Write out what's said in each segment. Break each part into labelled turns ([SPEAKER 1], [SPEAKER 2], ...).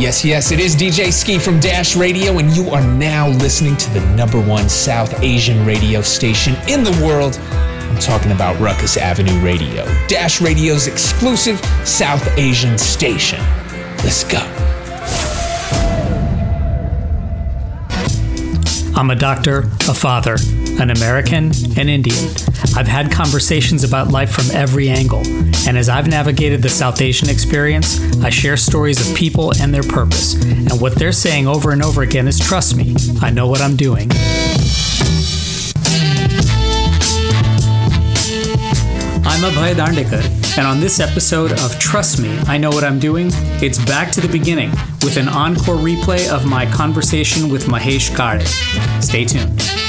[SPEAKER 1] Yes, yes, it is DJ Ski from Dash Radio, and you are now listening to the number one South Asian radio station in the world. I'm talking about Ruckus Avenue Radio, Dash Radio's exclusive South Asian station. Let's go.
[SPEAKER 2] I'm a doctor, a father, an American, an Indian. I've had conversations about life from every angle, and as I've navigated the South Asian experience, I share stories of people and their purpose. And what they're saying over and over again is trust me, I know what I'm doing. I'm Abhay Dandekar, and on this episode of Trust Me, I Know What I'm Doing, it's back to the beginning with an encore replay of my conversation with Mahesh Kale. Stay tuned.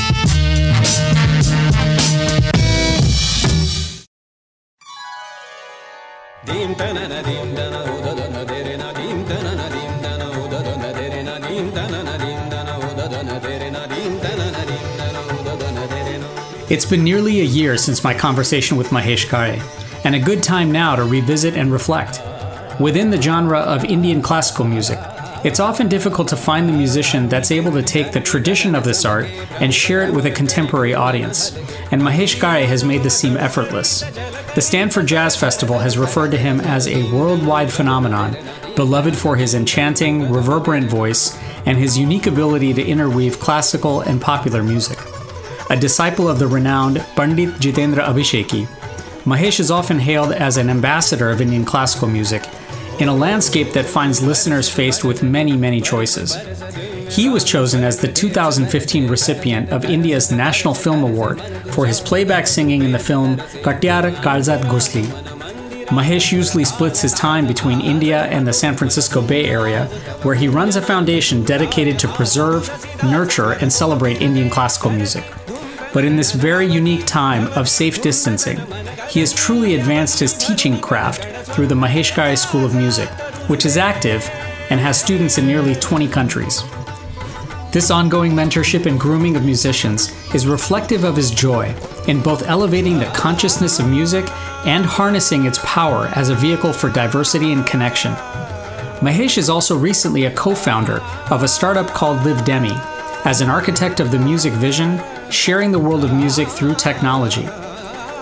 [SPEAKER 2] It's been nearly a year since my conversation with Mahesh Kale, and a good time now to revisit and reflect. Within the genre of Indian classical music, it's often difficult to find the musician that's able to take the tradition of this art and share it with a contemporary audience, and Mahesh Kale has made this seem effortless. The Stanford Jazz Festival has referred to him as a worldwide phenomenon, beloved for his enchanting, reverberant voice and his unique ability to interweave classical and popular music. A disciple of the renowned Pandit Jitendra Abhisheki, Mahesh is often hailed as an ambassador of Indian classical music in a landscape that finds listeners faced with many, many choices. He was chosen as the 2015 recipient of India's National Film Award for his playback singing in the film Katyar Kaljat Ghusli. Mahesh usually splits his time between India and the San Francisco Bay Area, where he runs a foundation dedicated to preserve, nurture, and celebrate Indian classical music. But in this very unique time of safe distancing, he has truly advanced his teaching craft through the Mahesh Kale School of Music, which is active and has students in nearly 20 countries. This ongoing mentorship and grooming of musicians is reflective of his joy in both elevating the consciousness of music and harnessing its power as a vehicle for diversity and connection. Mahesh is also recently a co founder of a startup called Live Demi, as an architect of the music vision sharing the world of music through technology.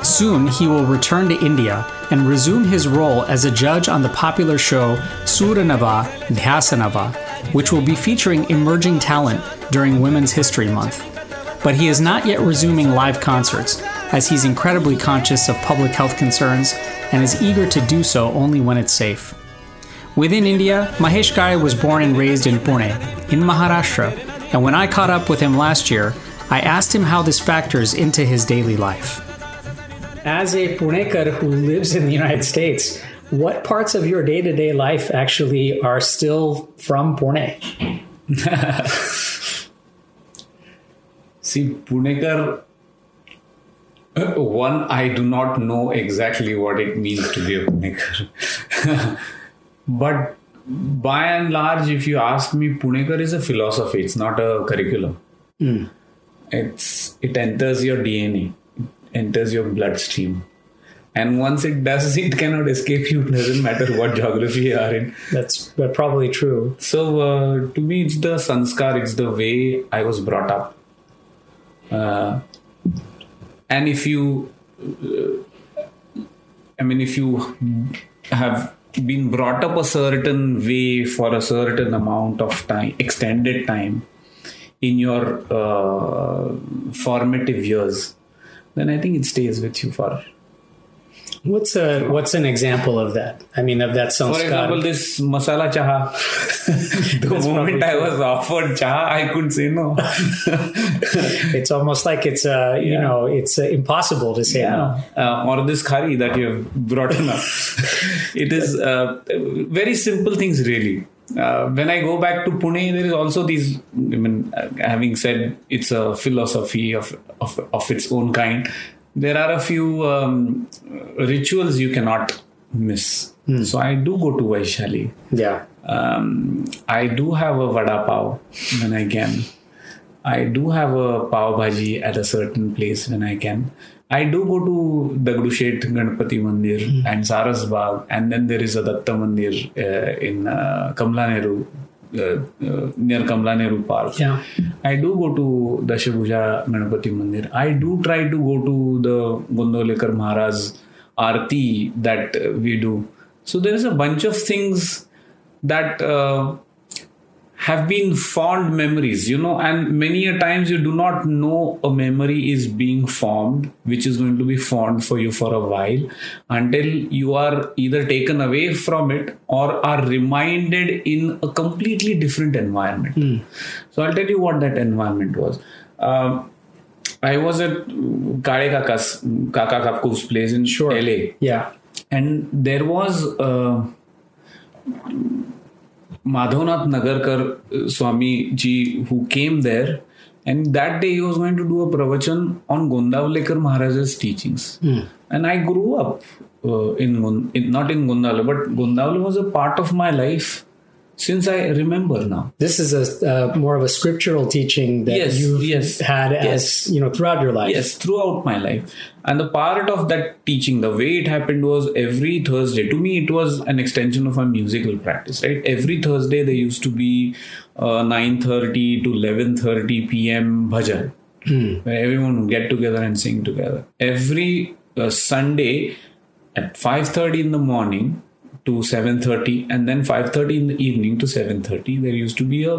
[SPEAKER 2] Soon, he will return to India and resume his role as a judge on the popular show Suranava Dhyasanava, which will be featuring emerging talent during Women's History Month. But he is not yet resuming live concerts, as he's incredibly conscious of public health concerns and is eager to do so only when it's safe. Within India, Mahesh Kale was born and raised in Pune, in Maharashtra, and when I caught up with him last year, I asked him how this factors into his daily life. As a Punekar who lives in the United States, what parts of your day to day life actually are still from Pune?
[SPEAKER 3] See, Punekar, one, I do not know exactly what it means to be a Punekar. but by and large, if you ask me, Punekar is a philosophy, it's not a curriculum. Mm it's it enters your dna it enters your bloodstream. And once it does it cannot escape you. It doesn't matter what geography you are in.
[SPEAKER 2] That's probably true.
[SPEAKER 3] So uh, to me it's the sanskar. It's the way i was brought up. Uh, and if you uh, i mean if you have been brought up a certain way for a certain amount of time extended time in your uh, formative years, then I think it stays with you for.
[SPEAKER 2] What's a what's an example of that? I mean, of that
[SPEAKER 3] sanskar. For example, this masala chaha. the moment I was offered chaha, I couldn't say no.
[SPEAKER 2] it's almost like it's uh, you yeah. know it's uh, impossible to say yeah.
[SPEAKER 3] no. Uh, or this curry that you have brought in up. it is uh, very simple things really uh, when I go back to Pune, there is also these. I mean, uh, having said it's a philosophy of of, of its own kind, there are a few um, rituals you cannot miss. Mm. So I do go to Vaishali.
[SPEAKER 2] Yeah.
[SPEAKER 3] Um, I do have a vada pav when I can. I do have a pav bhaji at a certain place when I can. I do go to Dagdusheth Ganpati Mandir
[SPEAKER 2] Hmm.
[SPEAKER 3] and Saras Bagh, and then there is a Datta Mandir uh, in uh, Kamla Nehru, near Kamla Nehru Park.
[SPEAKER 2] Yeah.
[SPEAKER 3] I do go to Dashabhuja Ganpati Mandir. I do try to go to the Gondavlekar Maharaj Aarti that uh, we do. So there is a bunch of things that uh, have been fond memories, you know, and many a times you do not know a memory is being formed, which is going to be fond for you for a while until you are either taken away from it or are reminded in a completely different environment. So I'll tell you what that environment was. Um, I was at Kale Kaka's, Kaka Kapku's place in LA
[SPEAKER 2] Yeah.
[SPEAKER 3] and there was uh, Madhavnath Nagarkar uh, Swami ji who came there and that day he was going to do a pravachan on Gondavlekar Maharaj's teachings and I grew up uh, in, Gon- in not in Gondavle but Gondavle was a part of my life since I remember now
[SPEAKER 2] This is a uh, more of a scriptural teaching that
[SPEAKER 3] Yes,
[SPEAKER 2] you've
[SPEAKER 3] yes,
[SPEAKER 2] had as
[SPEAKER 3] yes.
[SPEAKER 2] you know throughout your life.
[SPEAKER 3] Yes, throughout my life. And the part of that teaching, the way it happened was every Thursday. To me, it was an extension of my musical practice, right? Every Thursday there used to be uh, 9.30 to 11.30 p.m. bhajan, where everyone would get together and sing together. Every uh, Sunday at 5.30 in the morning to 7.30 and then 5.30 in the evening to 7.30, there used to be a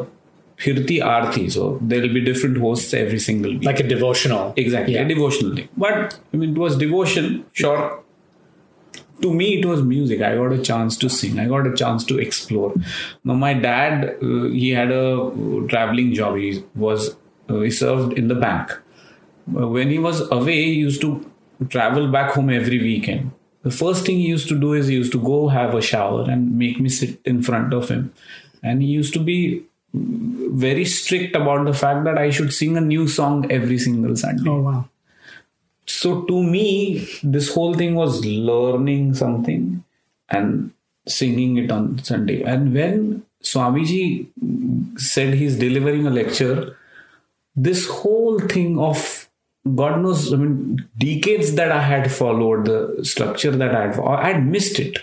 [SPEAKER 3] Phirti Aarti. So there will be different hosts every single week.
[SPEAKER 2] Like a devotional.
[SPEAKER 3] Exactly,
[SPEAKER 2] Yeah.
[SPEAKER 3] a devotional thing. But I mean, it was devotion. Sure. To me, it was music. I got a chance to sing. I got a chance to explore. Now, my dad, uh, he had a traveling job. He was uh, he served in the bank. Uh, When he was away, he used to travel back home every weekend. The first thing he used to do is he used to go have a shower and make me sit in front of him. And he used to be very strict about the fact that I should sing a new song every single Sunday.
[SPEAKER 2] Oh wow.
[SPEAKER 3] So to me, this whole thing was learning something and singing it on Sunday. And when Swamiji said he's delivering a lecture, this whole thing of God knows, I mean, decades that I had followed, the structure that I had, I had missed it.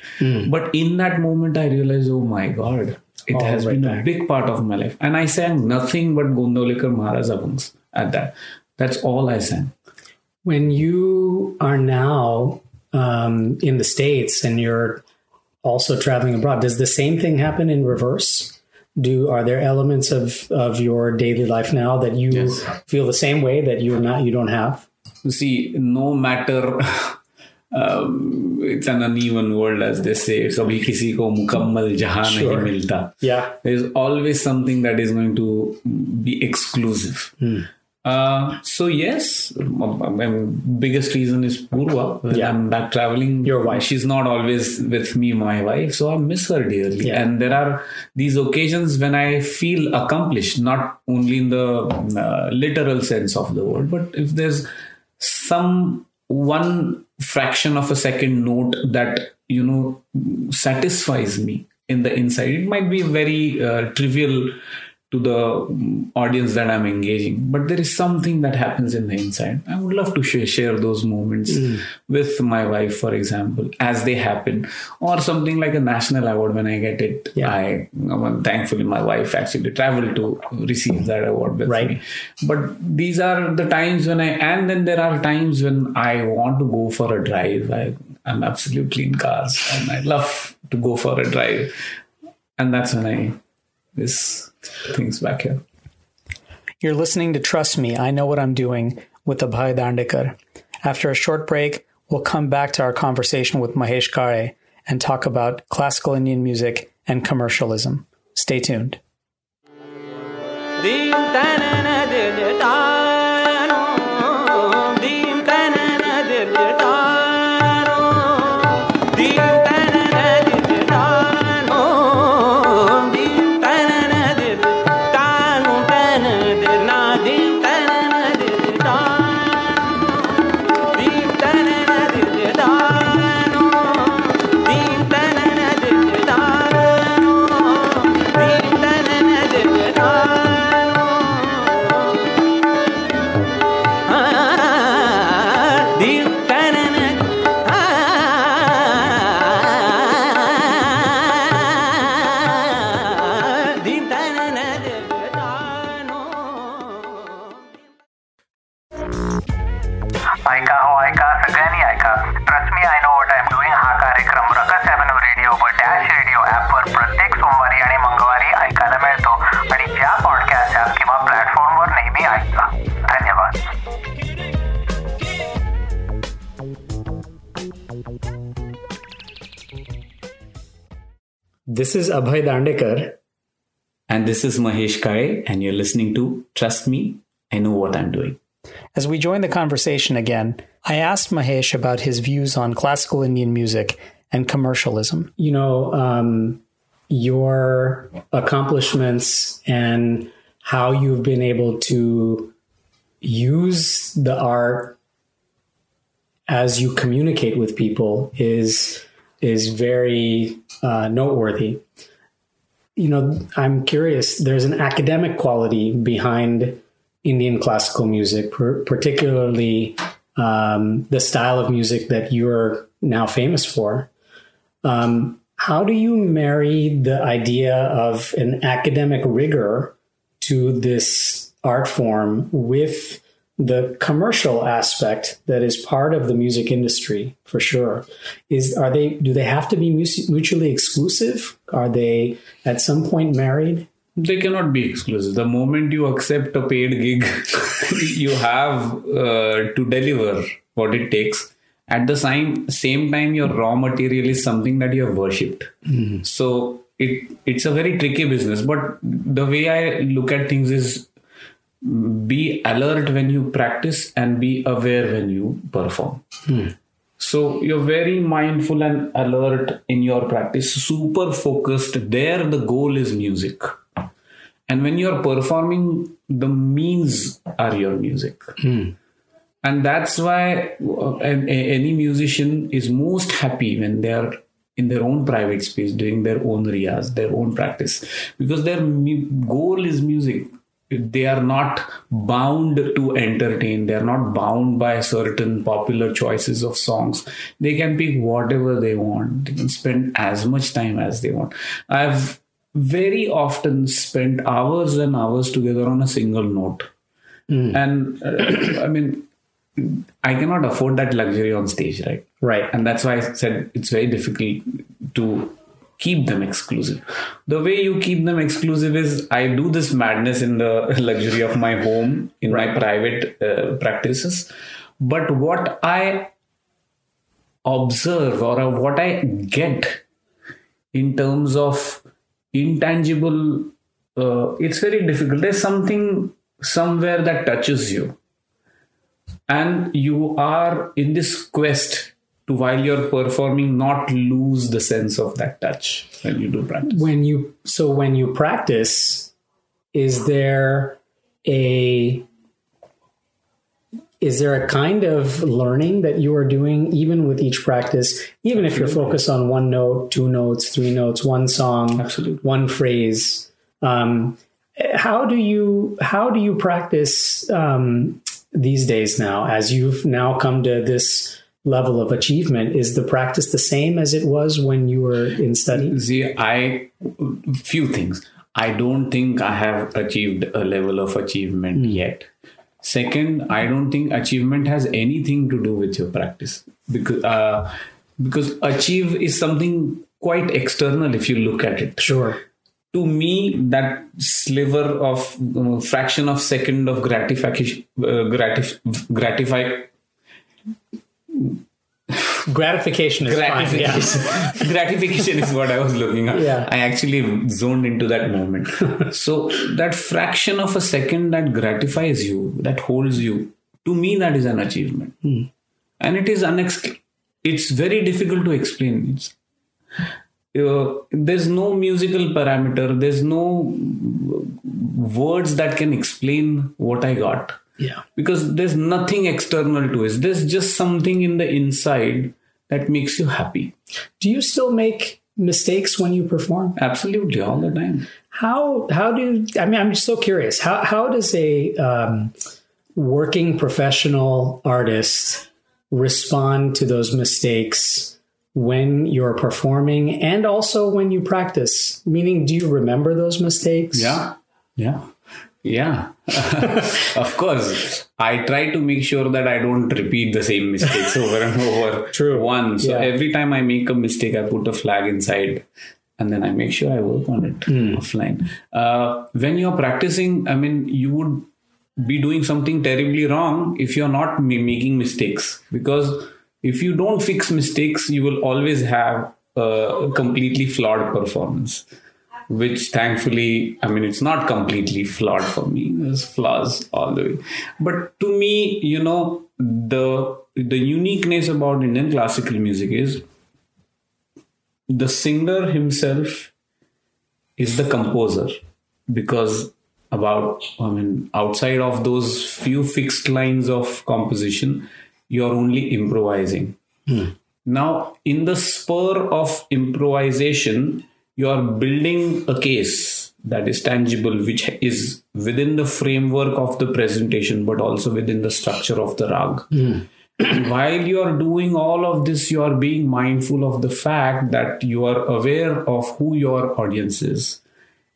[SPEAKER 3] But in that moment, I realized, oh my God, it
[SPEAKER 2] All
[SPEAKER 3] has
[SPEAKER 2] right
[SPEAKER 3] been a big part of my life. And I sang nothing but Gondavlekar Maharaj Abhangs at that. That's all I sang.
[SPEAKER 2] When you are now um, in the states and you're also traveling abroad, does the same thing happen in reverse? do are there elements of of your daily life now that you
[SPEAKER 3] yes.
[SPEAKER 2] feel the same way that you're not you don't have you
[SPEAKER 3] see no matter um, it's an uneven world as they say kabhi kisi ko mukammal jahan
[SPEAKER 2] sure.
[SPEAKER 3] nahi milta
[SPEAKER 2] yeah
[SPEAKER 3] there's always something that is going to be exclusive hmm uh, so yes my, biggest reason is Purva when
[SPEAKER 2] Yeah.
[SPEAKER 3] I'm back traveling
[SPEAKER 2] Your wife.
[SPEAKER 3] she's not always with me my wife so I miss her dearly
[SPEAKER 2] Yeah.
[SPEAKER 3] and there are these occasions when I feel accomplished not only in the uh, literal sense of the word but if there's some one fraction of a second note that you know satisfies me in the inside it might be very uh, trivial to the mm, audience that i'm engaging. But there is something that happens in the inside. I would love to share, share those moments with my wife for example as they happen. Or something like a national award when i get it.
[SPEAKER 2] Yeah.
[SPEAKER 3] i well, thankfully my wife actually traveled to receive that award with
[SPEAKER 2] Right.
[SPEAKER 3] me. But these are the times when i and then there are times when i want to go for a drive. I, i'm absolutely in cars and i love to go for a drive. And that's when i this things back here
[SPEAKER 2] You're listening to Trust Me, I Know What I'm Doing with Abhay Dandekar. After a short break, we'll come back to our conversation with Mahesh Kale and talk about classical Indian music and commercialism. Stay tuned. This is Abhay Dandekar.
[SPEAKER 3] And this is Mahesh Kale, and you're listening to Trust Me, I Know What I'm Doing.
[SPEAKER 2] As we join the conversation again, I asked Mahesh about his views on classical Indian music and commercialism. You know, um, your accomplishments and how you've been able to use the art as you communicate with people is is very uh, noteworthy. You know, I'm curious. There's an academic quality behind Indian classical music, per- particularly um, the style of music that you're now famous for. Um, how do you marry the idea of an academic rigor to this art form with the commercial aspect that is part of the music industry for sure is are they do they have to be mutually exclusive? Are they at some point married?
[SPEAKER 3] They cannot be exclusive. The moment you accept a paid gig you have uh, to deliver what it takes. At the same same time your raw material is something that you have worshipped. Mm-hmm. so it it's a very tricky business but the way i look at things is be alert when you practice and be aware when you perform. Mm. so you're very mindful and alert in your practice super focused. There the goal is music. And when you're performing the means are your music. Mm and that's why uh, any musician is most happy when they are in their own private space doing their own riyaz their own practice. Because their goal is music they are not bound to entertain they are not bound by certain popular choices of songs they can pick whatever they want they can spend as much time as they want i've very often spent hours and hours together on a single note mm. and uh, i mean I cannot afford that luxury on stage, right?
[SPEAKER 2] Right.
[SPEAKER 3] And that's why I said it's very difficult to keep them exclusive. The way you keep them exclusive is I do this madness in the luxury of my home, in right. my private uh, practices. But what I observe or what I get in terms of intangible, uh, it's very difficult. There's something somewhere that touches you and you are in this quest to while you're performing not lose the sense of that touch when you do practice.
[SPEAKER 2] When you so when you practice is there a is there a kind of learning that you are doing even with each practice? Even if you're focused on one note two notes three notes one song
[SPEAKER 3] Absolutely.
[SPEAKER 2] one phrase um, how do you how do you practice um, these days now as you've now come to this level of achievement is the practice the same as it was when you were in study?
[SPEAKER 3] See i few things. I don't think i have achieved a level of achievement mm. yet. Second i don't think achievement has anything to do with your practice. Because uh, because achieve is something quite external if you look at it.
[SPEAKER 2] Sure.
[SPEAKER 3] To me that sliver of uh, fraction of second of gratification uh, gratif- gratify
[SPEAKER 2] gratification is gratification.
[SPEAKER 3] Fine, yeah. gratification is what i was looking at
[SPEAKER 2] yeah.
[SPEAKER 3] i actually zoned into that moment so that fraction of a second that gratifies you that holds you to me that is an achievement
[SPEAKER 2] mm.
[SPEAKER 3] and it is unex- it's very difficult to explain it's uh, there's no musical parameter there's no words that can explain what i got
[SPEAKER 2] yeah
[SPEAKER 3] because there's nothing external to it there's just something in the inside that makes you happy
[SPEAKER 2] do you still make mistakes when you perform
[SPEAKER 3] absolutely all the time
[SPEAKER 2] how how do i mean i'm just so curious how how does a um, working professional artist respond to those mistakes when you're performing and also when you practice? Meaning, do you remember those mistakes?
[SPEAKER 3] Yeah. Yeah. Yeah. of course. I try to make sure that I don't repeat the same mistakes over and over.
[SPEAKER 2] True.
[SPEAKER 3] One. So
[SPEAKER 2] Yeah.
[SPEAKER 3] every time I make a mistake, I put a flag inside and then I make sure I work on it offline. Uh, when you're practicing, I mean, you would be doing something terribly wrong if you're not ma- making mistakes because if you don't fix mistakes you will always have a completely flawed performance, which thankfully, I mean, it's not completely flawed for me. There's flaws all the way. But to me, you know, the the uniqueness about Indian classical music is the singer himself is the composer because about i mean outside of those few fixed lines of composition you're only improvising hmm. now in the spur of improvisation you're building a case that is tangible which is within the framework of the presentation but also within the structure of the rag hmm. while you are doing all of this you are being mindful of the fact that you are aware of who your audience is.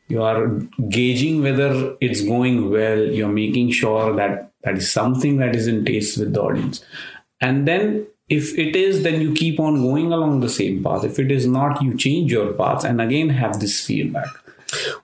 [SPEAKER 3] You are gauging whether it's going well. You're making sure that that is something that is in taste with the audience. And then if it is then you keep on going along the same path. If it is not you change your path and again have this feedback.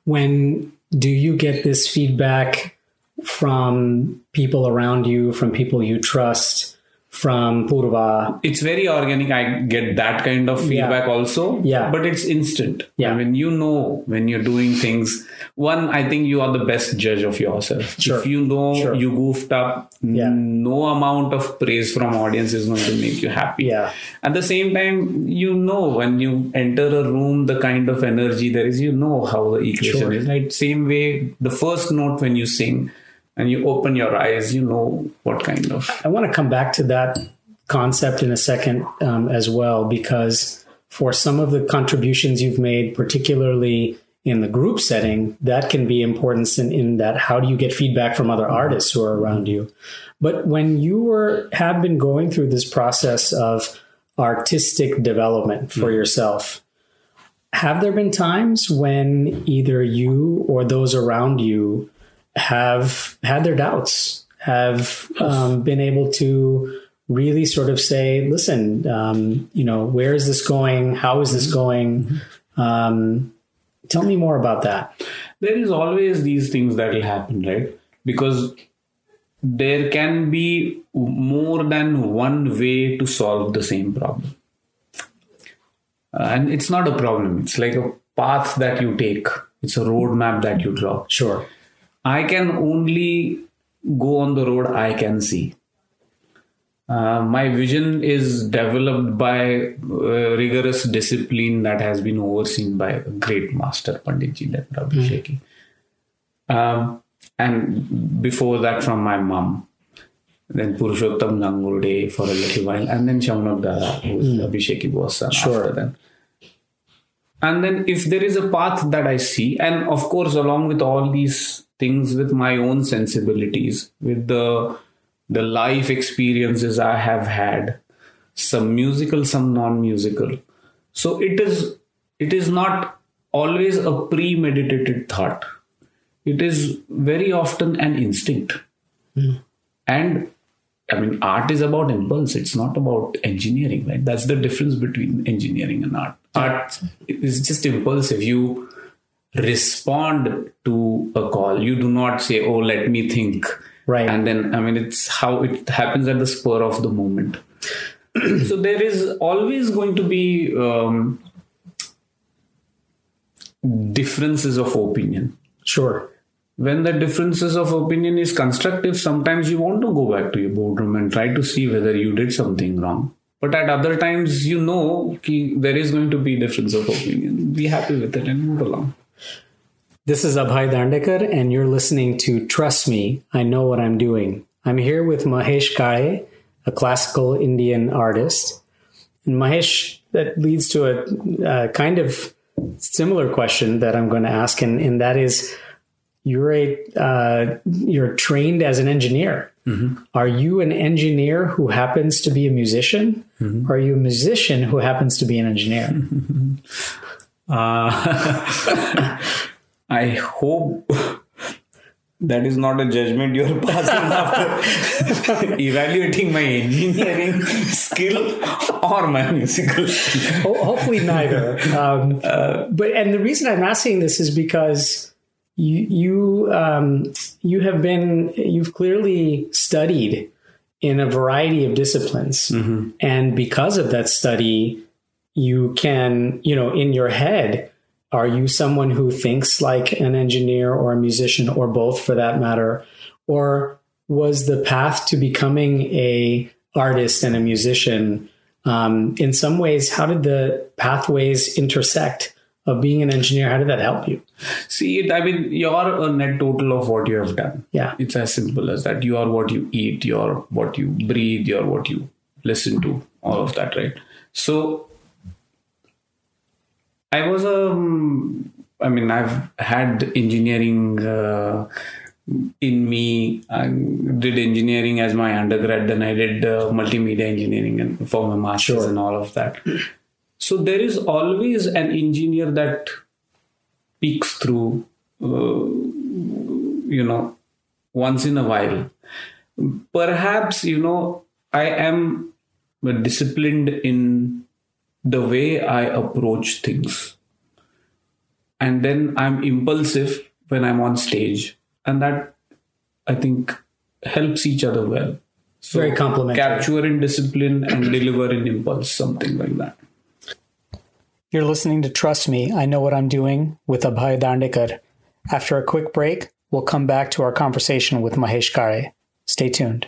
[SPEAKER 2] When do you get this feedback from people around you from people you trust from purva
[SPEAKER 3] it's very organic i get that kind of feedback also
[SPEAKER 2] Yeah.
[SPEAKER 3] but it's instant
[SPEAKER 2] Yeah.
[SPEAKER 3] i mean you know when you're doing things one i think you are the best judge of yourself
[SPEAKER 2] Sure.
[SPEAKER 3] if you know
[SPEAKER 2] Sure.
[SPEAKER 3] you goofed up
[SPEAKER 2] Yeah.
[SPEAKER 3] no amount of praise from audience is going to make you happy
[SPEAKER 2] Yeah.
[SPEAKER 3] at the same time you know when you enter a room the kind of energy there is you know how the equation
[SPEAKER 2] Sure.
[SPEAKER 3] is right same way the first note when you sing and you open your eyes you know what kind of
[SPEAKER 2] I want to come back to that concept in a second um, as well, because for some of the contributions you've made, particularly in the group setting, that can be important in, in that how do you get feedback from other artists who are around you? But when you were have been going through this process of artistic development for yourself, have there been times when either you or those around you have had their doubts, have um, been able to really sort of say, listen, um, you know, where is this going? How is this going? Um, tell me more about that.
[SPEAKER 3] there is always these things that will happen right because there can be more than one way to solve the same problem Uh, and it's not a problem it's like a path that you take it's a roadmap that you draw
[SPEAKER 2] Sure.
[SPEAKER 3] I can only go on the road I can see. Uh, my vision is developed by uh, rigorous discipline that has been overseen by a great master, Panditji Lepra Abhisheki. Um, and before that, from my mom. Then Purushottam Nangurde for a little while, and then Shaunak Dada, who's Abhisheki was son
[SPEAKER 2] Sure.
[SPEAKER 3] after that and then if there is a path that i see and of course along with all these things with my own sensibilities with the the life experiences i have had some musical some non musical so it is it is not always a premeditated thought it is very often an instinct hmm. and I mean, art is about impulse. It's not about engineering, right? That's the difference between engineering and art. Art is just impulsive. You respond to a call. You do not say, "Oh, let me think."
[SPEAKER 2] Right.
[SPEAKER 3] And then, I mean, it's how it happens at the spur of the moment. so there is always going to be um, differences of opinion
[SPEAKER 2] Sure.
[SPEAKER 3] when the differences of opinion is constructive sometimes you want to go back to your boardroom and try to see whether you did something wrong but at other times you know there is going to be difference of opinion be happy with it and move along
[SPEAKER 2] This is Abhay Dandekar, and you're listening to Trust Me, I Know What I'm Doing. I'm here with Mahesh Kale, a classical Indian artist. And Mahesh, that leads to a, uh kind of similar question that I'm going to ask, and, and that is you're a uh, you're trained as an engineer. Are you an engineer who happens to be a musician? Or are you a musician who happens to be an engineer?
[SPEAKER 3] uh, i hope that is not a judgment you're passing after evaluating my engineering skill or my musical skill.
[SPEAKER 2] Ho- hopefully neither. Um, but and the reason I'm asking this is because you you um, you have been you've clearly studied in a variety of disciplines, and because of that study, you can, you know, in your head, are you someone who thinks like an engineer or a musician or both for that matter? Or was the path to becoming a artist and a musician um, in some ways how did the pathways intersect of being an engineer how did that help you
[SPEAKER 3] See it, I mean, you're a net total of what you have done.
[SPEAKER 2] Yeah.
[SPEAKER 3] It's as simple as that. You are what you eat, you're what you breathe, you're what you listen to, all of that, right? So I was um I mean, I've had engineering uh, in me. I did engineering as my undergrad, then I did uh, multimedia engineering and for my masters
[SPEAKER 2] Sure.
[SPEAKER 3] and all of that. So there is always an engineer that peeks through, uh, you know, once in a while. Perhaps, you know, I am disciplined in the way I approach things. And then I'm impulsive when I'm on stage. And that, I think, helps each other well. So
[SPEAKER 2] Very complementary.
[SPEAKER 3] Capture in discipline and deliver in impulse, something like that.
[SPEAKER 2] You're listening to Trust Me, I Know What I'm Doing with Abhay Dandekar. After a quick break, we'll come back to our conversation with Mahesh Kale. Stay tuned.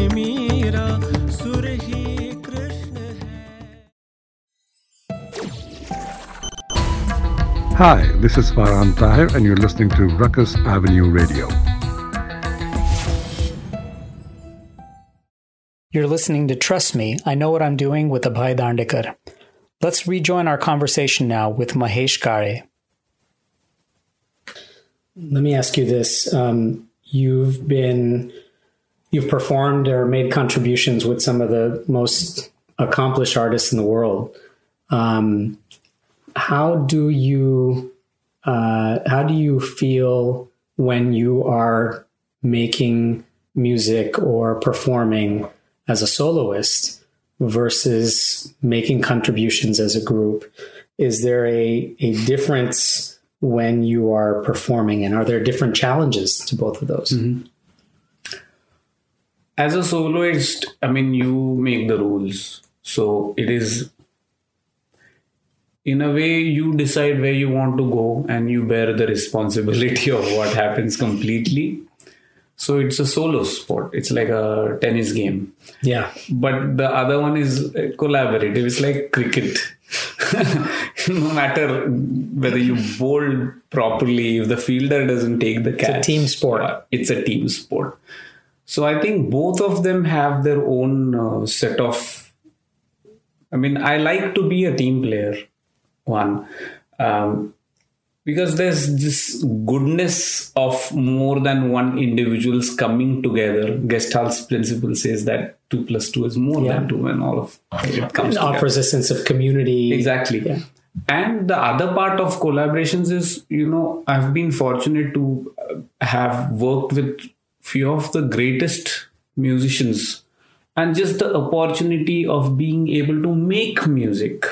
[SPEAKER 4] Hi, this is Farhan Tahir, and you're listening to Ruckus Avenue Radio.
[SPEAKER 2] You're listening to Trust Me, I Know What I'm Doing with Abhay Dandekar. Let's rejoin our conversation now with Mahesh Kale. Let me ask you this. Um, you've been, you've performed or made contributions with some of the most accomplished artists in the world. Um, how do you, uh, how do you feel when you are making music or performing as a soloist versus making contributions as a group? Is there a, a difference when you are performing, and are there different challenges to both of those?
[SPEAKER 3] as a soloist i mean you make the rules so it is in a way you decide where you want to go and you bear the responsibility of what happens completely. So it's a solo sport. It's like a tennis game.
[SPEAKER 2] Yeah,
[SPEAKER 3] but the other one is uh, collaborative. It's like cricket. No matter whether you bowl properly if the fielder doesn't take the catch it's a
[SPEAKER 2] team sport.
[SPEAKER 3] uh, it's a team sport. So i think both of them have their own uh, set of i mean i like to be a team player one um, because there's this goodness of more than one individuals coming together Gestalt's principle says that 2 plus 2 is more
[SPEAKER 2] Yeah.
[SPEAKER 3] than 2 and all of it comes
[SPEAKER 2] it offers a sense of community.
[SPEAKER 3] Exactly.
[SPEAKER 2] Yeah.
[SPEAKER 3] And the other part of collaborations is, you know, I've been fortunate to have worked with few of the greatest musicians and just the opportunity of being able to make music.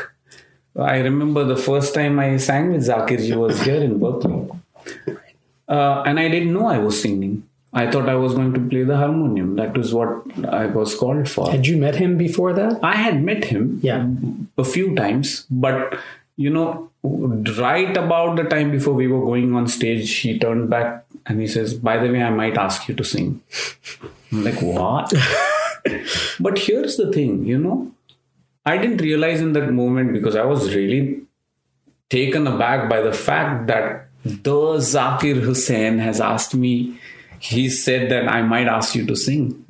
[SPEAKER 3] I remember the first time I sang with Zakirji was here in Berkeley. Uh, and I didn't know I was singing. I thought I was going to play the harmonium. That was what I was called for.
[SPEAKER 2] Had you met him before that?
[SPEAKER 3] I had met him
[SPEAKER 2] Yeah.
[SPEAKER 3] a few times, but you know, right about the time before we were going on stage, he turned back and he says, By the way, I might ask you to sing. I'm like, What? but here's the thing, you know, I didn't realize in that moment because I was really taken aback by the fact that the Zakir Hussain has asked me, he said that I might ask you to sing.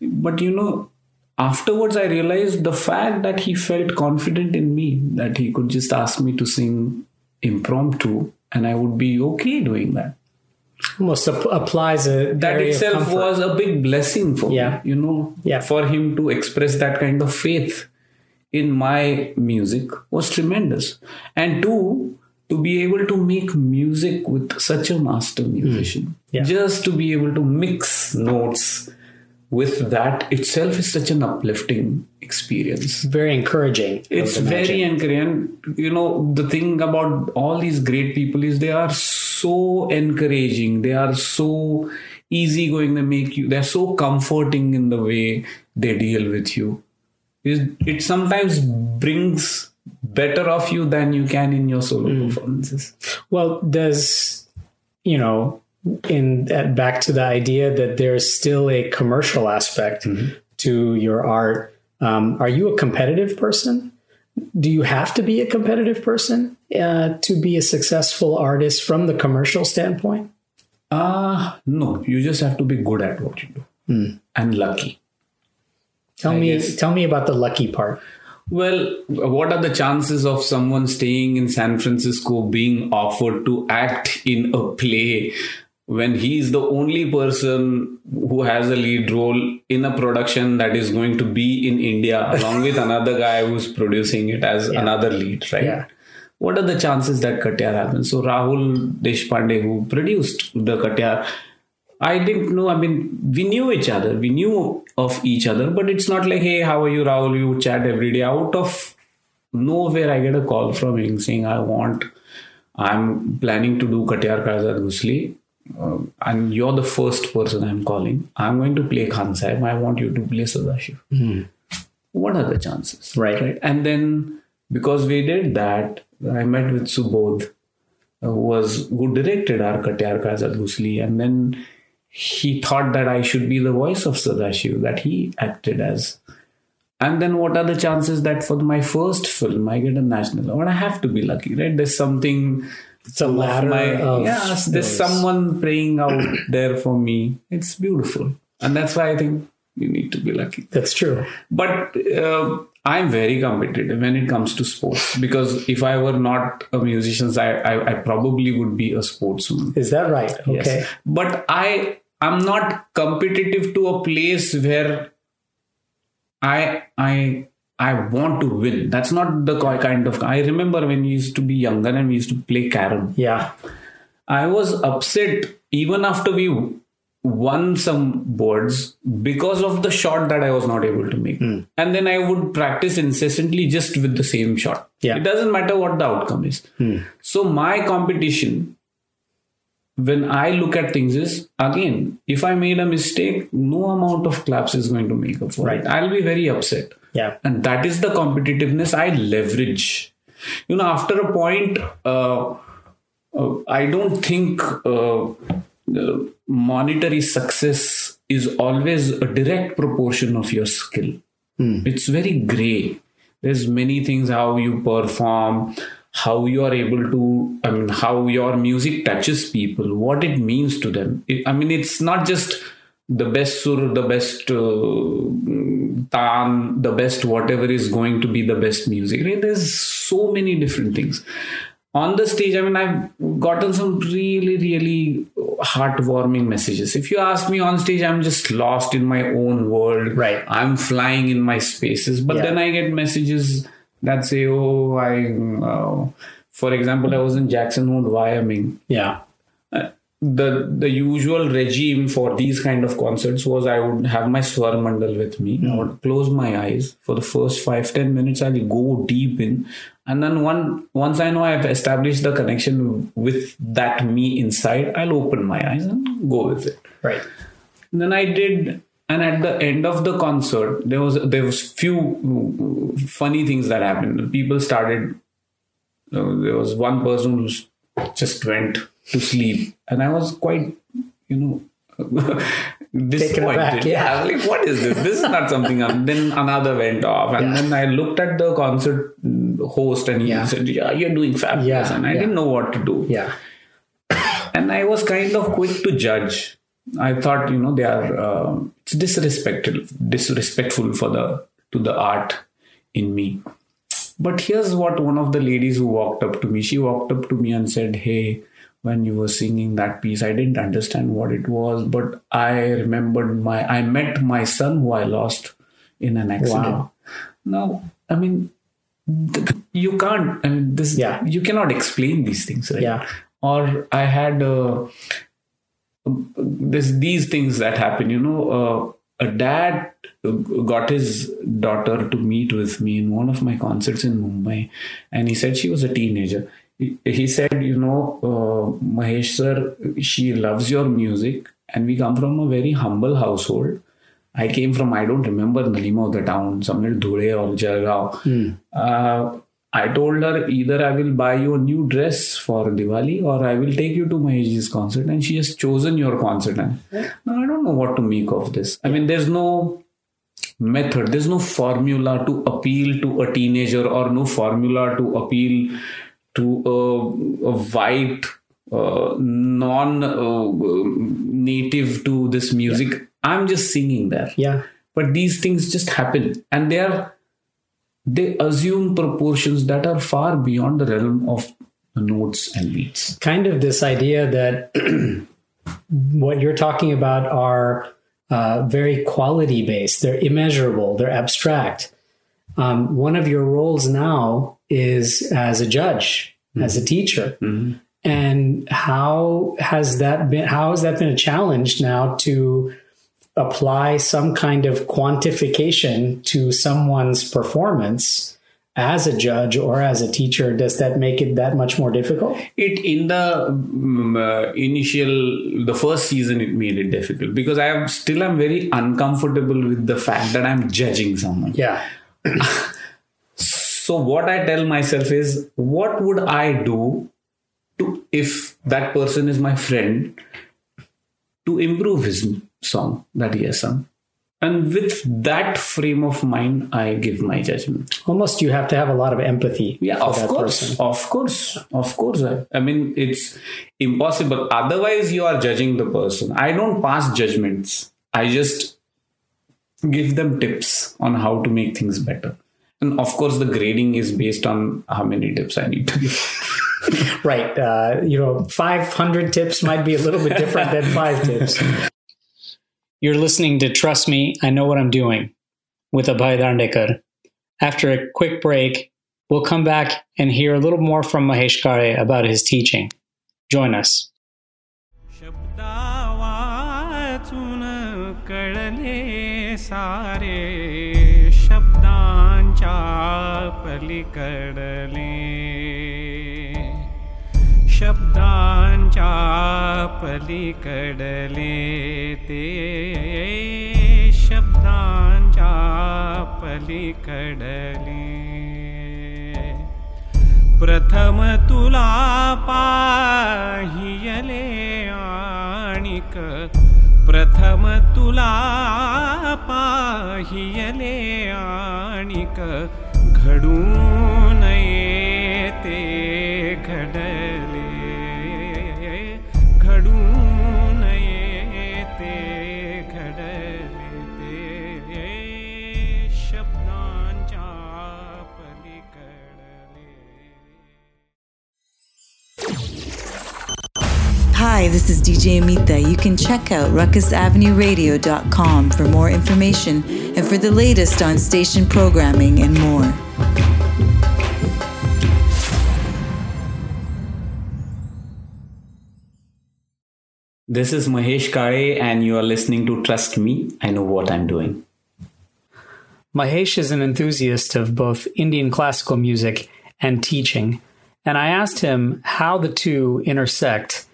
[SPEAKER 3] But you know, afterwards I realized the fact that he felt confident in me, that he could just ask me to sing impromptu and I would be okay doing that.
[SPEAKER 2] Almost ap- applies a
[SPEAKER 3] That itself was a big blessing for
[SPEAKER 2] Yeah.
[SPEAKER 3] me, you know,
[SPEAKER 2] Yeah.
[SPEAKER 3] for him to express that kind of faith in my music was tremendous. And two, to be able to make music with such a master hmm. musician,
[SPEAKER 2] Yeah.
[SPEAKER 3] just to be able to mix notes with that itself is such an uplifting experience.
[SPEAKER 2] Very encouraging.
[SPEAKER 3] It's very encouraging. You know, the thing about all these great people is they are so encouraging. They are so easygoing. They make you, they're so comforting in the way they deal with you. It, it sometimes brings better of you than you can in your solo
[SPEAKER 2] Mm.
[SPEAKER 3] performances.
[SPEAKER 2] Well, there's you know, in that, back to the idea that there's still a commercial aspect to your art. Um, are you a competitive person? Do you have to be a competitive person uh, to be a successful artist from the commercial standpoint?
[SPEAKER 3] Ah, no, you just have to be good at what you do and lucky.
[SPEAKER 2] Tell
[SPEAKER 3] I
[SPEAKER 2] me,
[SPEAKER 3] guess.
[SPEAKER 2] tell me about the lucky part.
[SPEAKER 3] Well, what are the chances of someone staying in San Francisco being offered to act in a play when he's the only person who has a lead role in a production that is going to be in India along with another guy who's producing it as another lead, right?
[SPEAKER 2] Yeah.
[SPEAKER 3] What are the chances that Katyar happens? So Rahul Deshpande, who produced the Katyar, I didn't know. I mean, we knew each other. We knew of each other, but it's not like, hey, how are you, Rahul? You chat every day. Out of nowhere, I get a call from him saying, I want, I'm planning to do Katyar Kaljat Ghusli. Uh, and you're the first person I'm calling. I'm going to play Khan Sahib. I want you to play Sadashiv. What are the chances?
[SPEAKER 2] Right.
[SPEAKER 3] Right. And then because we did that, I met with Subodh, who was who directed our Katyar Kaljat Ghusli, and then he thought that I should be the voice of Sadashiv that he acted as. And then what are the chances that for my first film I get a national award? I have to be lucky, right? There's something
[SPEAKER 2] It's a ladder
[SPEAKER 3] my
[SPEAKER 2] of
[SPEAKER 3] yes, there's
[SPEAKER 2] those.
[SPEAKER 3] someone praying out there for me. It's beautiful. And that's why I think you need to be lucky
[SPEAKER 2] That's true.
[SPEAKER 3] but uh, i'm very competitive when it comes to sports because if i were not a musician I, I, I probably would be a sportsman
[SPEAKER 2] Is that right?
[SPEAKER 3] Yes.
[SPEAKER 2] Okay.
[SPEAKER 3] but i i'm not competitive to a place where i i i want to win that's not the kind of i remember when we used to be younger and we used to play carom
[SPEAKER 2] Yeah.
[SPEAKER 3] I was upset even after we won some boards because of the shot that I was not able to make. Hmm. And then I would practice incessantly just with the same shot.
[SPEAKER 2] Yeah.
[SPEAKER 3] It doesn't matter what the outcome is. Hmm. So my competition when I look at things is again, if I made a mistake, no amount of claps is going to make up for
[SPEAKER 2] Right.
[SPEAKER 3] it. I'll be very upset.
[SPEAKER 2] Yeah.
[SPEAKER 3] And that is the competitiveness I leverage. You know, after a point, uh, uh, I don't think uh, uh, monetary success is always a direct proportion of your skill. It's very gray. There's many things how you perform, how you are able to, I mean, how your music touches people, what it means to them. It, I mean, it's not just the best sur, the best uh, tan, the best whatever is going to be the best music. Right? There's so many different things on the stage, I mean, I've gotten some really, really heartwarming messages. If you ask me on stage, I'm just lost in my own world.
[SPEAKER 2] Right.
[SPEAKER 3] I'm flying in my spaces. But
[SPEAKER 2] Yeah.
[SPEAKER 3] then I get messages that say, oh, I, uh, for example, I was in Jackson Hole, Wyoming
[SPEAKER 2] Yeah.
[SPEAKER 3] the the usual regime for these kind of concerts was I would have my swar mandal with me. I would close my eyes for the first five ten minutes. I'll go deep in, and then one once I know I've established the connection with that me inside, I'll open my eyes and go with it.
[SPEAKER 2] Right.
[SPEAKER 3] And then I did, and at the end of the concert, there was there was few funny things that happened. People started. uh, there was one person who just went to sleep, and I was quite, you know. disappointed.
[SPEAKER 2] aback, yeah.
[SPEAKER 3] Was like, what is this? This is not something. I'm, then another went off, and then I looked at the concert mm, host, and he
[SPEAKER 2] Yeah.
[SPEAKER 3] said, "Yeah, you're doing fabulous,"
[SPEAKER 2] Yeah,
[SPEAKER 3] and I
[SPEAKER 2] yeah.
[SPEAKER 3] didn't know what to do
[SPEAKER 2] Yeah.
[SPEAKER 3] and I was kind of quick to judge. I thought, you know, they are uh, it's disrespectful, disrespectful for the to the art in me. But here's what one of the ladies who walked up to me. She walked up to me and said, "Hey, when you were singing that piece, I didn't understand what it was, but I remembered my I met my son who I lost in an accident."
[SPEAKER 2] Wow.
[SPEAKER 3] Now, I mean, you can't. I mean, this.
[SPEAKER 2] Yeah.
[SPEAKER 3] You cannot explain these things, right?
[SPEAKER 2] Yeah.
[SPEAKER 3] Or I had uh, this these things that happen. You know, uh, a dad got his daughter to meet with me in one of my concerts in Mumbai, and he said she was a teenager. He, he said, you know, uh, Mahesh sir, she loves your music, and we come from a very humble household. I came from, I don't remember the name of the town, somewhere Dhule or Jalgaon. Uh, I told her either I will buy you a new dress for Diwali or I will take you to Mahesh's concert. And she has chosen your concert. And now I don't know what to make of this. I mean, there's no method, there's no formula to appeal to a teenager or no formula to appeal to a, a white, uh, non uh, native to this music. I'm just singing there
[SPEAKER 2] Yeah.
[SPEAKER 3] but these things just happen and they are they assume proportions that are far beyond the realm of the notes and beats
[SPEAKER 2] kind of this idea that what you're talking about are uh, very quality based. They're immeasurable. They're abstract. Um, one of your roles now is as a judge, as a teacher, and how has that been? How has that been a challenge now to apply some kind of quantification to someone's performance as a judge or as a teacher? Does that make it that much more difficult?
[SPEAKER 3] it in the mm, uh, initial the first season it made it difficult because i am still am very uncomfortable with the fact that i'm judging someone
[SPEAKER 2] Yeah.
[SPEAKER 3] so what i tell myself is what would i do to if that person is my friend to improve his song that he has sung and with that frame of mind i give my judgment.
[SPEAKER 2] Almost you have to have a lot of empathy
[SPEAKER 3] yeah of course.
[SPEAKER 2] person.
[SPEAKER 3] of course. Of course. I, I mean it's impossible. Otherwise you are judging the person. I don't pass judgments. I just give them tips on how to make things better. And of course the grading is based on how many tips i need to give.
[SPEAKER 2] Right. Uh, you know 500 tips might be a little bit different than five tips You're listening to Trust Me, I Know What I'm Doing with Abhay Dandekar. After a quick break, we'll come back and hear a little more from Mahesh Kale about his teaching. Join us.
[SPEAKER 5] सारे शब्दांच्या पलीकडले ते शब्दांच्या पलीकडले प्रथम तुला पाहियले आणिक घडू
[SPEAKER 6] Hi, this is DJ Amita. You can check out ruckusavenueradio.com for more information and for the latest on station programming and more.
[SPEAKER 3] this is mahesh kale and you are listening to trust me i know what i'm doing
[SPEAKER 2] Mahesh is an enthusiast of both Indian classical music and teaching, and I asked him how the two intersect.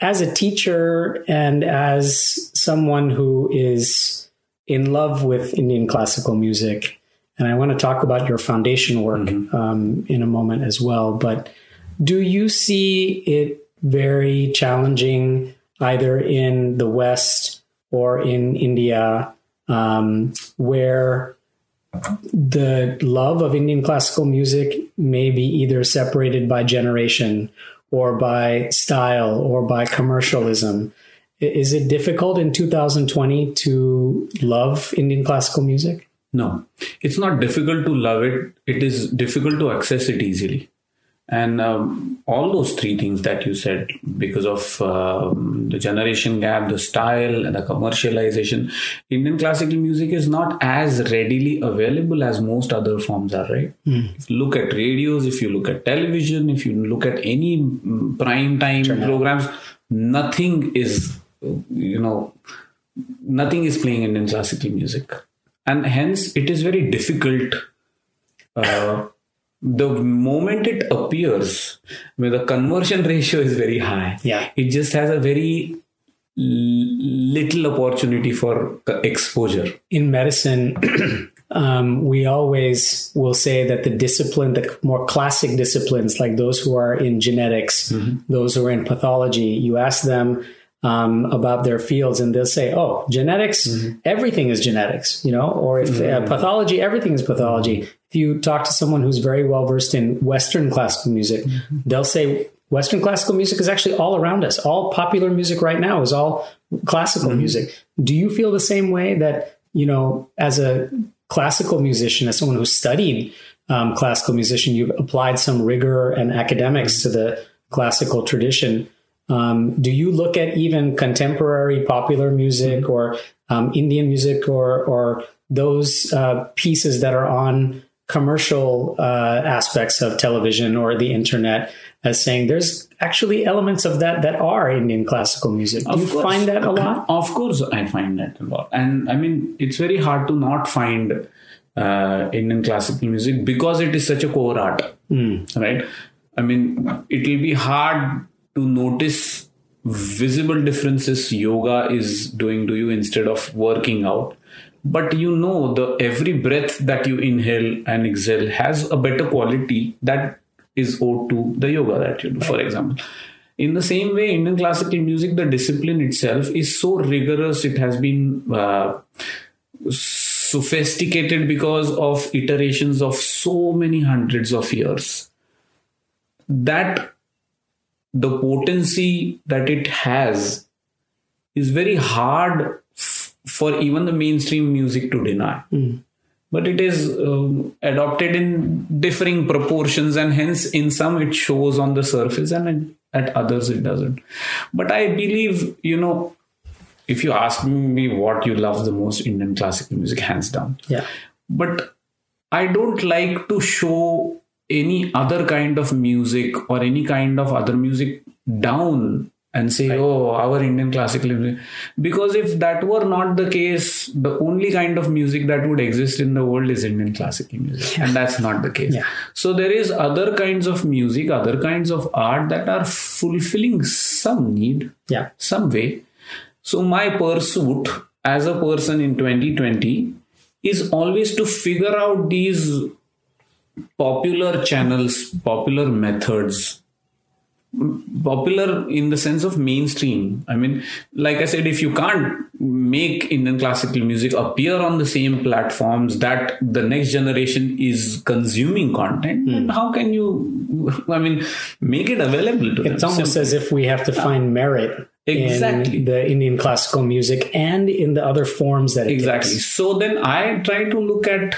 [SPEAKER 2] As a teacher and as someone who is in love with Indian classical music, and I want to talk about your foundation work um, in a moment as well, but do you see it very challenging either in the West or in India, um, where the love of Indian classical music may be either separated by generation or by style or by commercialism? Is it difficult in 2020 to love Indian classical music?
[SPEAKER 3] No, it's not difficult to love it. It is difficult to access it easily. And um, all those three things that you said because of um, the generation gap the style and the commercialization indian classical music is not as readily available as most other forms are right? If you look at radios if you look at television if you look at any mm, prime time programs nothing is you know nothing is playing indian classical music. And hence it is very difficult uh, the moment it appears where the conversion ratio is very high.
[SPEAKER 2] Yeah.
[SPEAKER 3] it just has a very little opportunity for exposure.
[SPEAKER 2] In medicine, um, we always will say that the discipline, the more classic disciplines, like those who are in genetics, those who are in pathology, you ask them um, about their fields and they'll say, oh, genetics, everything is genetics, you know, or if uh, pathology, everything is pathology. If you talk to someone who's very well versed in Western classical music, they'll say, Western classical music is actually all around us. All popular music right now is all classical music. Do you feel the same way that, you know, as a classical musician, as someone who studied um, classical musician, you've applied some rigor and academics to the classical tradition? Um, do you look at even contemporary popular music or um, Indian music or or those uh, pieces that are on commercial uh, aspects of television or the internet as saying there's actually elements of that that are Indian classical music? Do
[SPEAKER 3] Of
[SPEAKER 2] you
[SPEAKER 3] course.
[SPEAKER 2] find that a lot?
[SPEAKER 3] Of course, I find that a lot. And I mean, it's very hard to not find uh, Indian classical music because it is such a core art, right? I mean, it will be hard to notice visible differences yoga is doing to you instead of working out. But you know, the every breath that you inhale and exhale has a better quality that is owed to the yoga that you do, for example. In the same way, Indian classical music, the discipline itself is so rigorous. It has been uh, sophisticated because of iterations of so many hundreds of years. That the potency that it has is very hard for even the mainstream music to deny. But it is um, adopted in differing proportions, and hence, in some, it shows on the surface, and at others, it doesn't. But I believe, you know, if you ask me what you love the most, Indian classical music, hands down
[SPEAKER 2] Yeah.
[SPEAKER 3] but I don't like to show any other kind of music or any kind of other music down and say, oh, our Indian classical music. Because if that were not the case, the only kind of music that would exist in the world is Indian classical music. And that's not the case.
[SPEAKER 2] Yeah.
[SPEAKER 3] So there is other kinds of music, other kinds of art that are fulfilling some need
[SPEAKER 2] Yeah.
[SPEAKER 3] some way. So my pursuit as a person in 2020 is always to figure out these popular channels, popular methods, popular in the sense of mainstream. I mean, like I said, if you can't make Indian classical music appear on the same platforms that the next generation is consuming content, then hmm. how can you, I mean, make it available to them?
[SPEAKER 2] It's almost
[SPEAKER 3] Simple.
[SPEAKER 2] as if we have to find merit
[SPEAKER 3] Exactly.
[SPEAKER 2] in the Indian classical music and in the other forms that it
[SPEAKER 3] exactly
[SPEAKER 2] takes.
[SPEAKER 3] so then i try to look at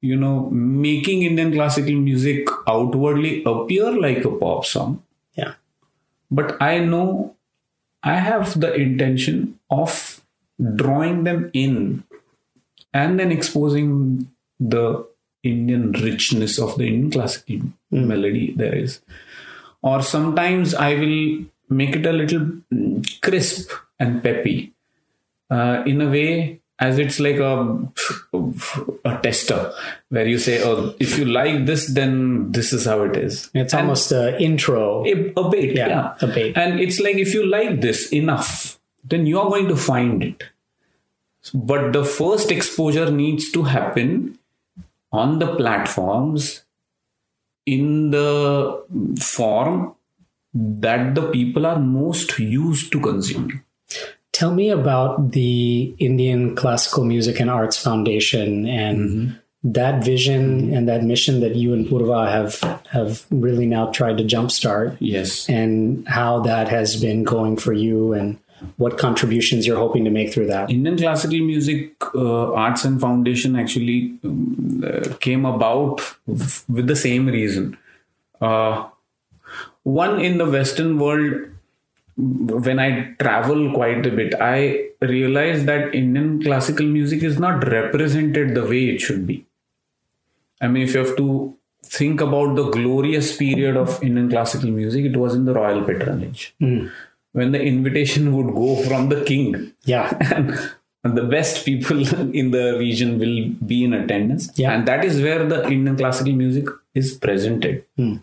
[SPEAKER 3] you know making indian classical music outwardly appear like a pop song. But i know i have the intention of drawing them in and then exposing the indian richness of the indian classical melody there is. Or sometimes i will make it a little mm, crisp and peppy uh, in a way as it's like a a tester where you say oh if you like this then this is how it is
[SPEAKER 2] It's
[SPEAKER 3] And
[SPEAKER 2] almost an intro.
[SPEAKER 3] a, a bait
[SPEAKER 2] Yeah,
[SPEAKER 3] yeah,
[SPEAKER 2] a bait.
[SPEAKER 3] and it's like if you like this enough then you are going to find it but the first exposure needs to happen on the platforms in the form that the people are most used to consuming
[SPEAKER 2] Tell me about the Indian Classical Music and Arts Foundation and
[SPEAKER 3] Mm-hmm.
[SPEAKER 2] that vision and that mission that you and Purva have have really now tried to jumpstart
[SPEAKER 3] yes
[SPEAKER 2] and how that has been going for you and what contributions you're hoping to make through that.
[SPEAKER 3] Indian classical music uh, arts and foundation actually um, uh, came about f- with the same reason. Uh, one in the Western world, when I travel quite a bit, I realize that Indian classical music is not represented the way it should be. I mean, if you have to think about the glorious period of Indian classical music, it was in the royal patronage. Hmm. When the invitation would go from the king
[SPEAKER 2] Yeah.
[SPEAKER 3] and the best people in the region will be in attendance
[SPEAKER 2] Yeah.
[SPEAKER 3] and that is where the indian classical music is presented hmm.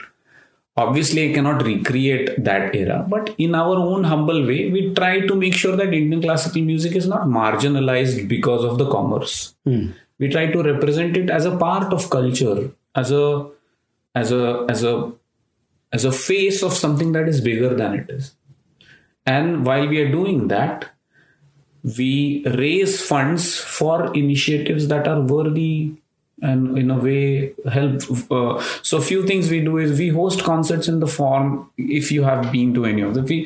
[SPEAKER 3] Obviously i cannot recreate that era but in our own humble way we try to make sure that indian classical music is not marginalized because of the commerce. Hmm. We try to represent it as a part of culture as a as a as a as a face of something that is bigger than it is. And while we are doing that we raise funds for initiatives that are worthy and in a way help uh, so few things we do is we host concerts in the form if you have been to any of the we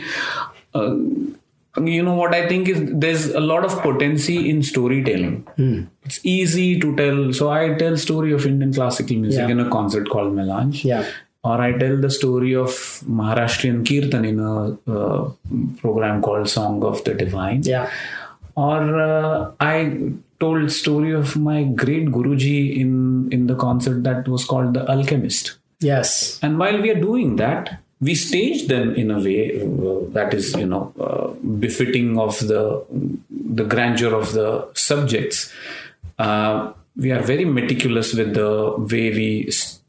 [SPEAKER 3] uh, you know what i think is there's a lot of potency in storytelling it's easy to tell so i tell story of indian classical music
[SPEAKER 2] Yeah.
[SPEAKER 3] in a concert called melange
[SPEAKER 2] Yeah.
[SPEAKER 3] or I tell the story of Maharashtrian Kirtan in a uh, program called Song of the Divine.
[SPEAKER 2] Yeah.
[SPEAKER 3] Or uh, I told story of my great Guruji in in the concert that was called The Alchemist.
[SPEAKER 2] Yes.
[SPEAKER 3] And while we are doing that, we stage them in a way uh, that is, you know, uh, befitting of the the grandeur of the subjects. Uh, we are very meticulous with the way we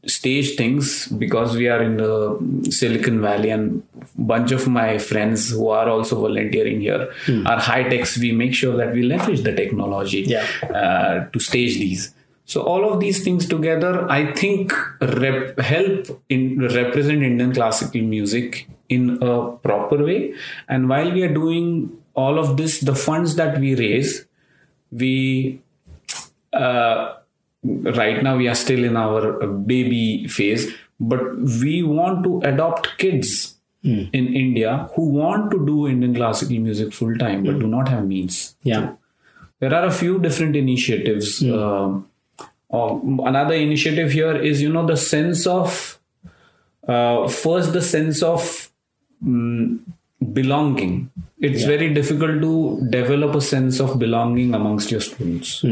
[SPEAKER 3] stage things because we are in the Silicon Valley, and bunch of my friends who are also volunteering here are high techs. We make sure that we leverage the technology
[SPEAKER 2] Yeah.
[SPEAKER 3] uh, to stage these. So all of these things together, I think, rep- help in represent Indian classical music in a proper way. And while we are doing all of this, the funds that we raise, we uh, right now we are still in our baby phase, but we want to adopt kids in India who want to do Indian classical music full time but do not have means.
[SPEAKER 2] Yeah.
[SPEAKER 3] there are a few different initiatives um, uh, another initiative here is you know the sense of uh, first the sense of mm, belonging. It's very difficult to develop a sense of belonging amongst your students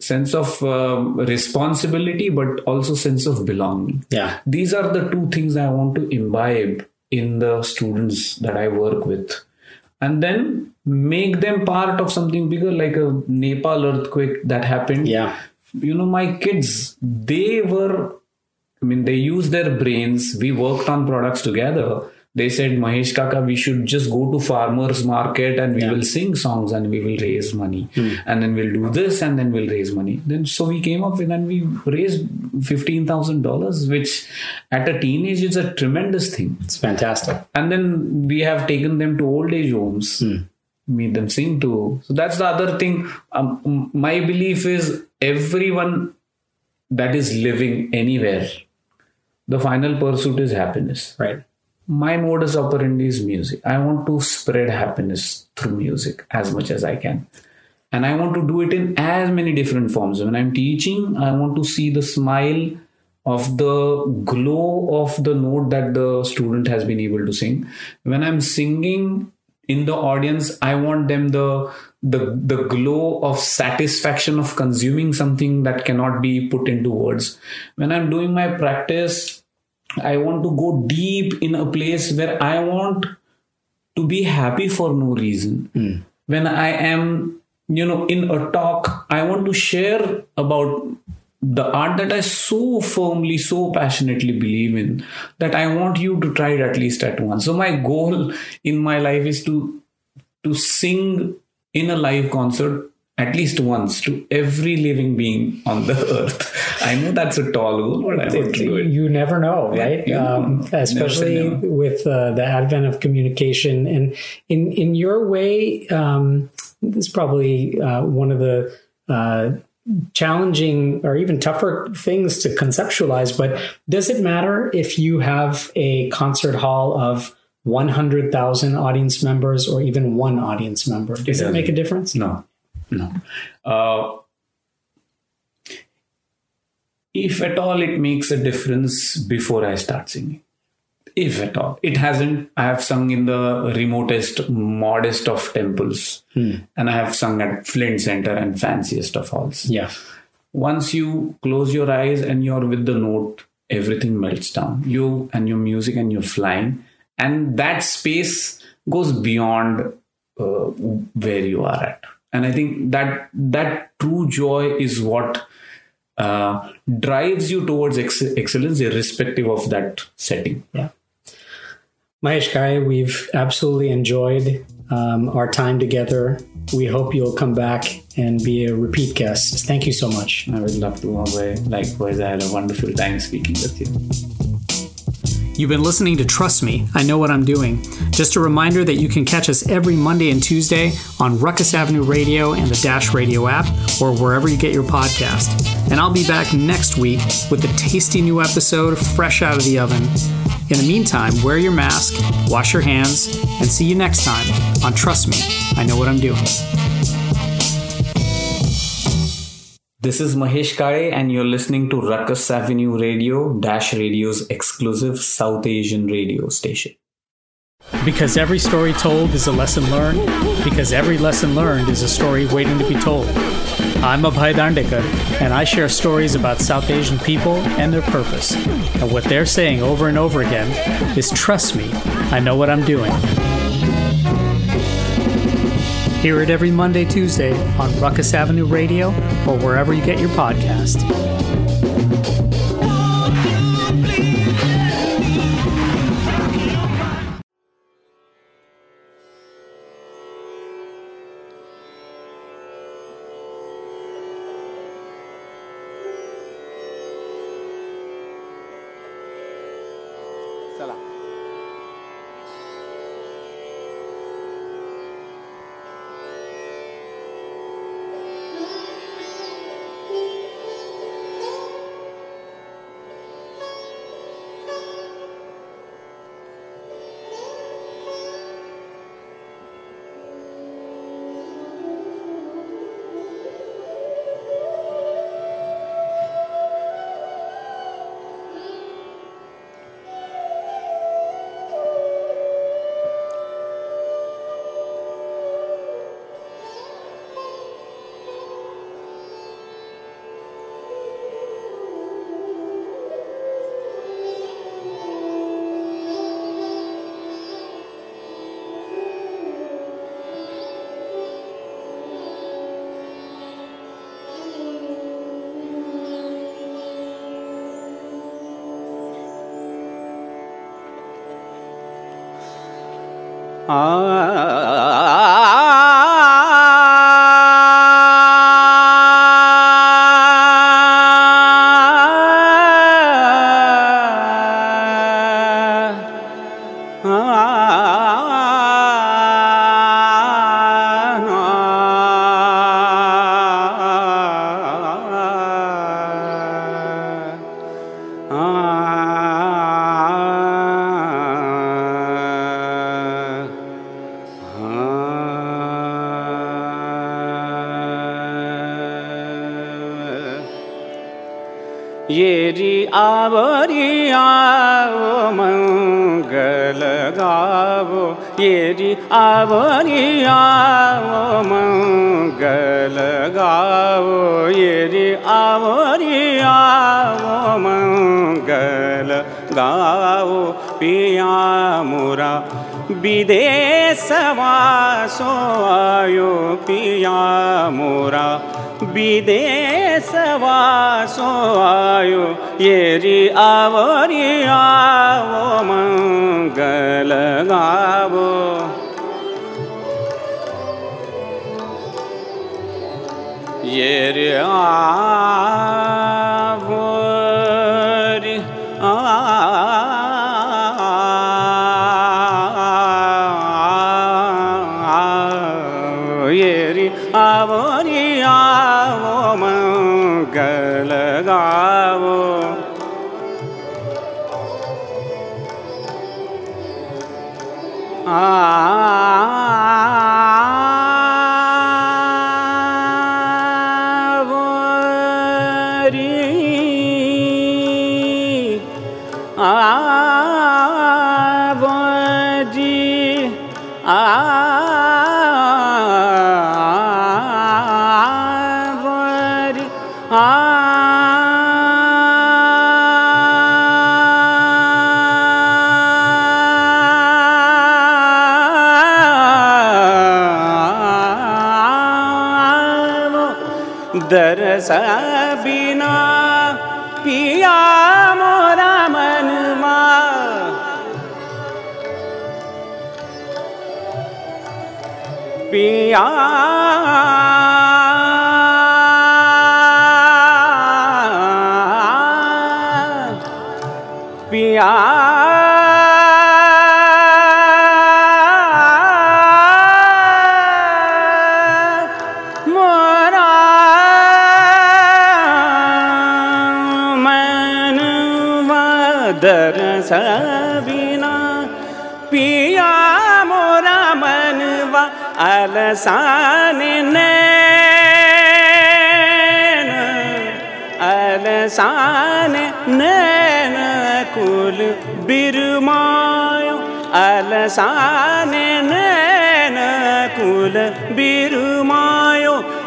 [SPEAKER 3] sense of um, responsibility but also sense of belonging.
[SPEAKER 2] Yeah.
[SPEAKER 3] these are the two things i want to imbibe in the students that i work with. And then make them part of something bigger like a nepal earthquake that happened.
[SPEAKER 2] Yeah.
[SPEAKER 3] you know my kids they were i mean they used their brains. We worked on products together they said mahesh kaka we should just go to farmers market and we will sing songs and we will raise money. And then we'll do this and then we'll raise money. Then so we came up with and we raised $15000 which at a teenage is a tremendous thing.
[SPEAKER 2] It's fantastic.
[SPEAKER 3] and then we have taken them to old age homes made them sing too so that's the other thing. Um, my belief is everyone that is living anywhere the final pursuit is happiness.
[SPEAKER 2] Right.
[SPEAKER 3] My modus operandi is music. I want to spread happiness through music as much as i can. And i want to do it in as many different forms. When i'm teaching i want to see the smile of the glow of the note that the student has been able to sing. When i'm singing in the audience i want them the the the glow of satisfaction of consuming something that cannot be put into words. When i'm doing my practice I want to go deep in a place where I want to be happy for no reason. Hmm. When I am, you know, in a talk, I want to share about the art that I so firmly, so passionately believe in that I want you to try it at least at once. So my goal in my life is to to sing in a live concert at least once to every living being on the earth. I know that's a tall goal, but I to do it.
[SPEAKER 2] You never know,
[SPEAKER 3] Yeah,
[SPEAKER 2] right? Um,
[SPEAKER 3] never
[SPEAKER 2] especially
[SPEAKER 3] never.
[SPEAKER 2] with uh, the advent of communication, and in in your way, um, this is probably uh, one of the uh, challenging or even tougher things to conceptualize. But does it matter if you have a concert hall of 100,000 audience members or even one audience member? Does it,
[SPEAKER 3] doesn't.
[SPEAKER 2] make a difference?
[SPEAKER 3] No, no. Uh, if at all it makes a difference before I start singing. If at all. It hasn't. I have sung in the remotest, modest of temples. And I have sung at Flint Center and fanciest of halls.
[SPEAKER 2] Yeah.
[SPEAKER 3] Once you close your eyes and you're with the note, everything melts down. You and your music and you're flying. And that space goes beyond uh, where you are at. And I think that that true joy is what uh, drives you towards ex- excellence, irrespective of that setting.
[SPEAKER 2] Yeah. Mahesh Kale, we've absolutely enjoyed um, our time together. We hope you'll come back and be a repeat guest. Thank you so much.
[SPEAKER 3] I would love to. Likewise, I had a wonderful time speaking with you.
[SPEAKER 2] You've been listening to Trust Me, I Know What I'm Doing. Just a reminder that you can catch us every Monday and Tuesday on Ruckus Avenue Radio and the Dash Radio app or wherever you get your podcast. And I'll be back next week with a tasty new episode fresh out of the oven. In the meantime, wear your mask, wash your hands, and see you next time on Trust Me, I Know What I'm Doing.
[SPEAKER 3] This is Mahesh Kale, and you're listening to Ruckus Avenue Radio, Dash Radio's exclusive South Asian radio station.
[SPEAKER 2] Because every story told is a lesson learned, because every lesson learned is a story waiting to be told. I'm Abhay Dandekar, and I share stories about South Asian people and their purpose. And what they're saying over and over again is trust me, I know what I'm doing. Hear it every Monday, Tuesday on Ruckus Avenue Radio or wherever you get your podcast.
[SPEAKER 5] ये री आवरिया वो मंगल गावो। ये री आवरिया वो मंगल गावो। ये री आवरिया वो मंगल गावो। पिया मुरा विदेशवासो आयो। पिया मुरा विदेश वासो आयो येरी आवरी आवो मंगल गावो येरी आवरी सबिना पिया मोरा मन मिया पिया अलसाने नैन अलसाने नैन कुल बिरमायो अलसाने नैन कुल बिरमायो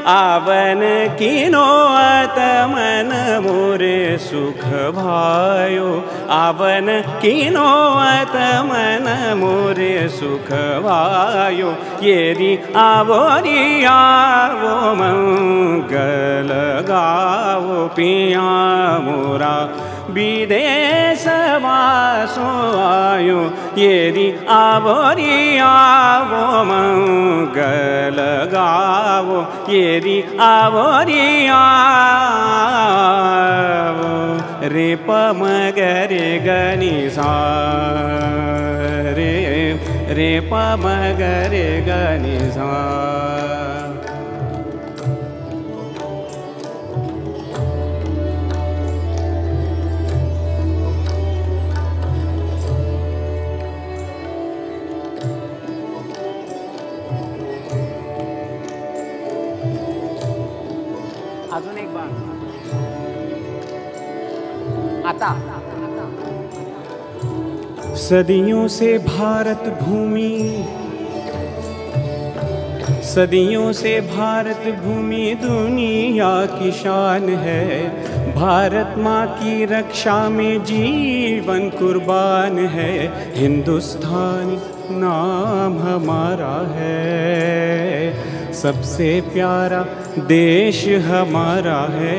[SPEAKER 5] आवन किनो अतमन मोरे सुख भायो। आवन किनो अतमन मोरे सुख भायो। येरी आवोरी आवो, मंगल गावो, पिया मोरा। विदेश वासो आयो। येरी आवोरी आवो, मंगल गावो। येरी आवोरी आवो रे पमगरे गनि सा रे रे पमगरे गनि सा अजून एक बार. आता. सदियों से भारत भूमि, सदियों से भारत भूमि दुनिया की शान है। भारत माँ की रक्षा में जीवन कुर्बान है। हिंदुस्तान नाम हमारा है। सबसे प्यारा देश हमारा है।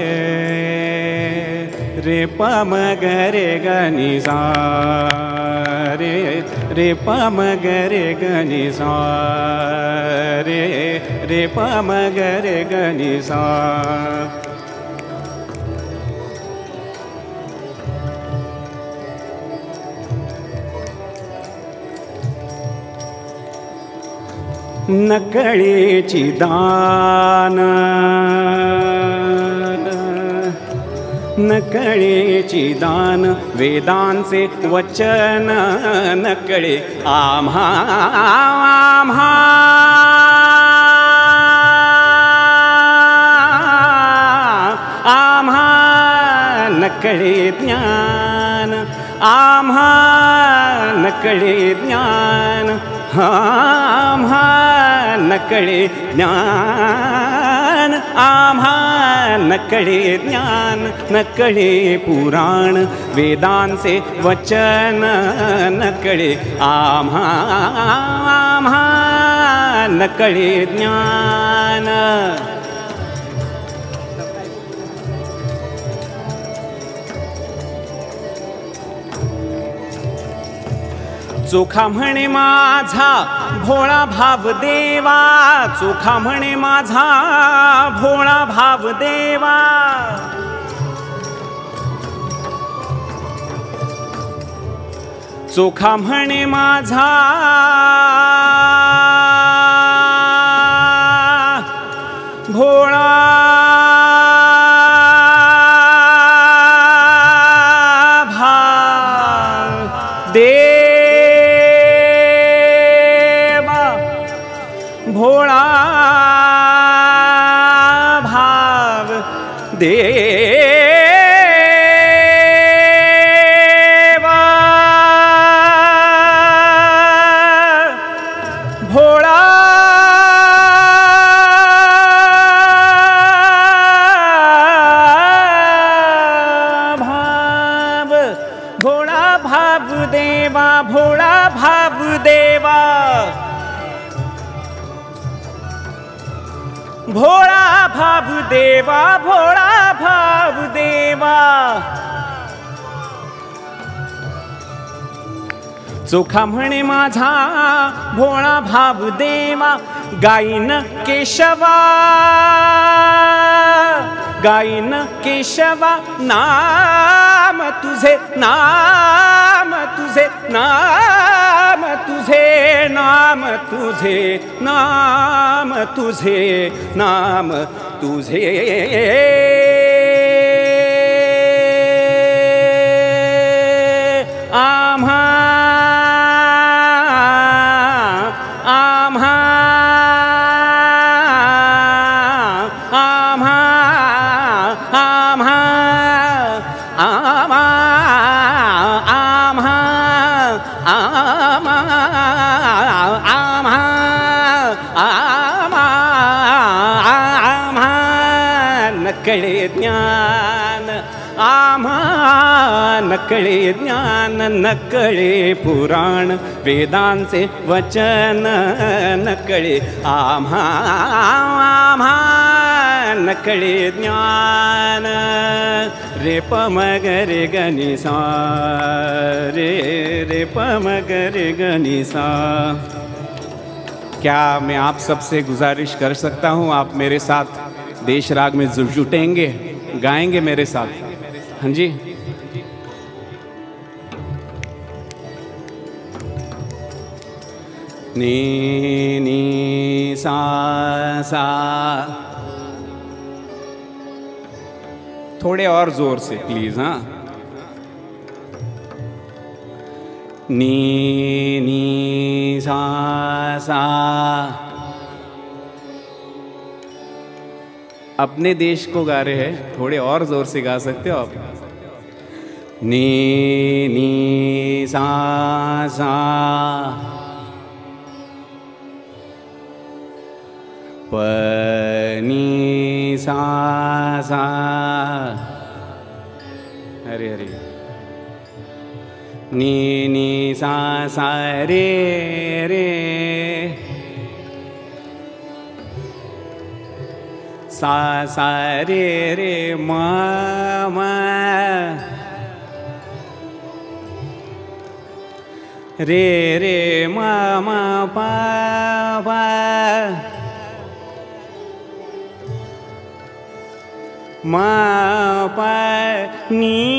[SPEAKER 5] रे पम गरे गनी सा रे रे पम गरे गनी सा रे रे पम गरे गनि नकळे चि दा नकले चिदन वचन न कळे। आम्हा आम्हा। आम्हा न कळे ज्ञान। आम्हा न कळे ज्ञान। आम्हा नकळे ज्ञान आम्हा नकळे ज्ञान नकळे पुराण वेदांचे वचन नकळे आम्हा आम्हा नकळे ज्ञान। चोखा म्हणे माझा भोळा भाव देवा. चोखा म्हणे माझा भोळा भाव देवा. चोखा म्हणे माझा. देवा चोखा म्हणे माझा भोळा भाव देवा, गाईन केशवा. गाईन केशवा, नाम तुझे नाम तुझे नाम तुझे नाम तुझे नाम तुझे नाम तुझे. आम्हा आम्हा आम्हा आम्हा आमा आम आम्हा न के आम्हा नकळे ज्ञान, नकळे पुराण, वेदांचे वचन, नकळे आम्हा आम्हा नकळे ज्ञान. रे पमगरे गणिसा, रे रे पमगरे गणिसा. क्या मैं आप सबसे गुजारिश कर सकता हूँ? आप मेरे साथ देश राग में जुटेंगे गाएँगे मेरे साथ। हाँ जी। नी नी, सा सा। थोड़े और ज़ोर से प्लीज़ हाँ। नी नी, सा सा। अपने देश को गा रहे हैं, थोड़े और ज़ोर से गा सकते हो आप? नी नी सा सा। प नी सा सा। हरे हरे। नी नी सा सा रे रे। सा सा रे रे मा रे नी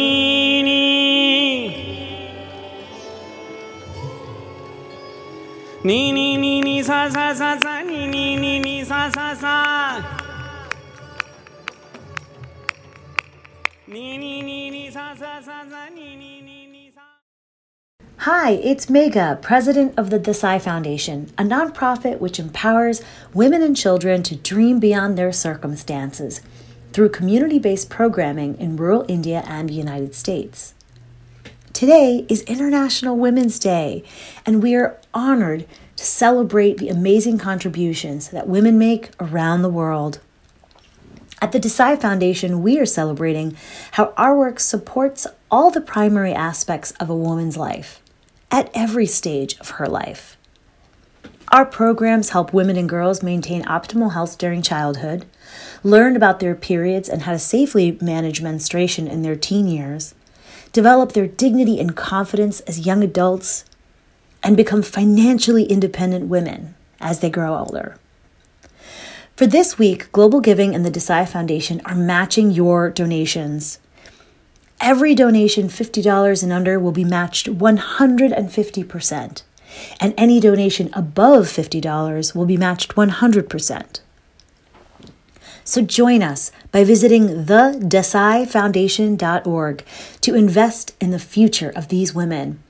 [SPEAKER 7] Hi, it's Megha, president of the Desai Foundation, a nonprofit which empowers women and children to dream beyond their circumstances through community based programming in rural India and the United States. Today is International Women's Day, and we are honored to celebrate the amazing contributions that women make around the world. At the Desai Foundation, we are celebrating how our work supports all the primary aspects of a woman's life at every stage of her life. Our programs help women and girls maintain optimal health during childhood, learn about their periods and how to safely manage menstruation in their teen years, develop their dignity and confidence as young adults, and become financially independent women as they grow older. For this week, Global Giving and the Desai Foundation are matching your donations. Every donation $50 and under will be matched 150%, and any donation above $50 will be matched 100%. So join us by visiting thedesaifoundation.org to invest in the future of these women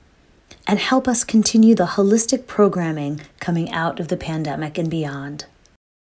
[SPEAKER 7] and help us continue the holistic programming coming out of the pandemic and beyond.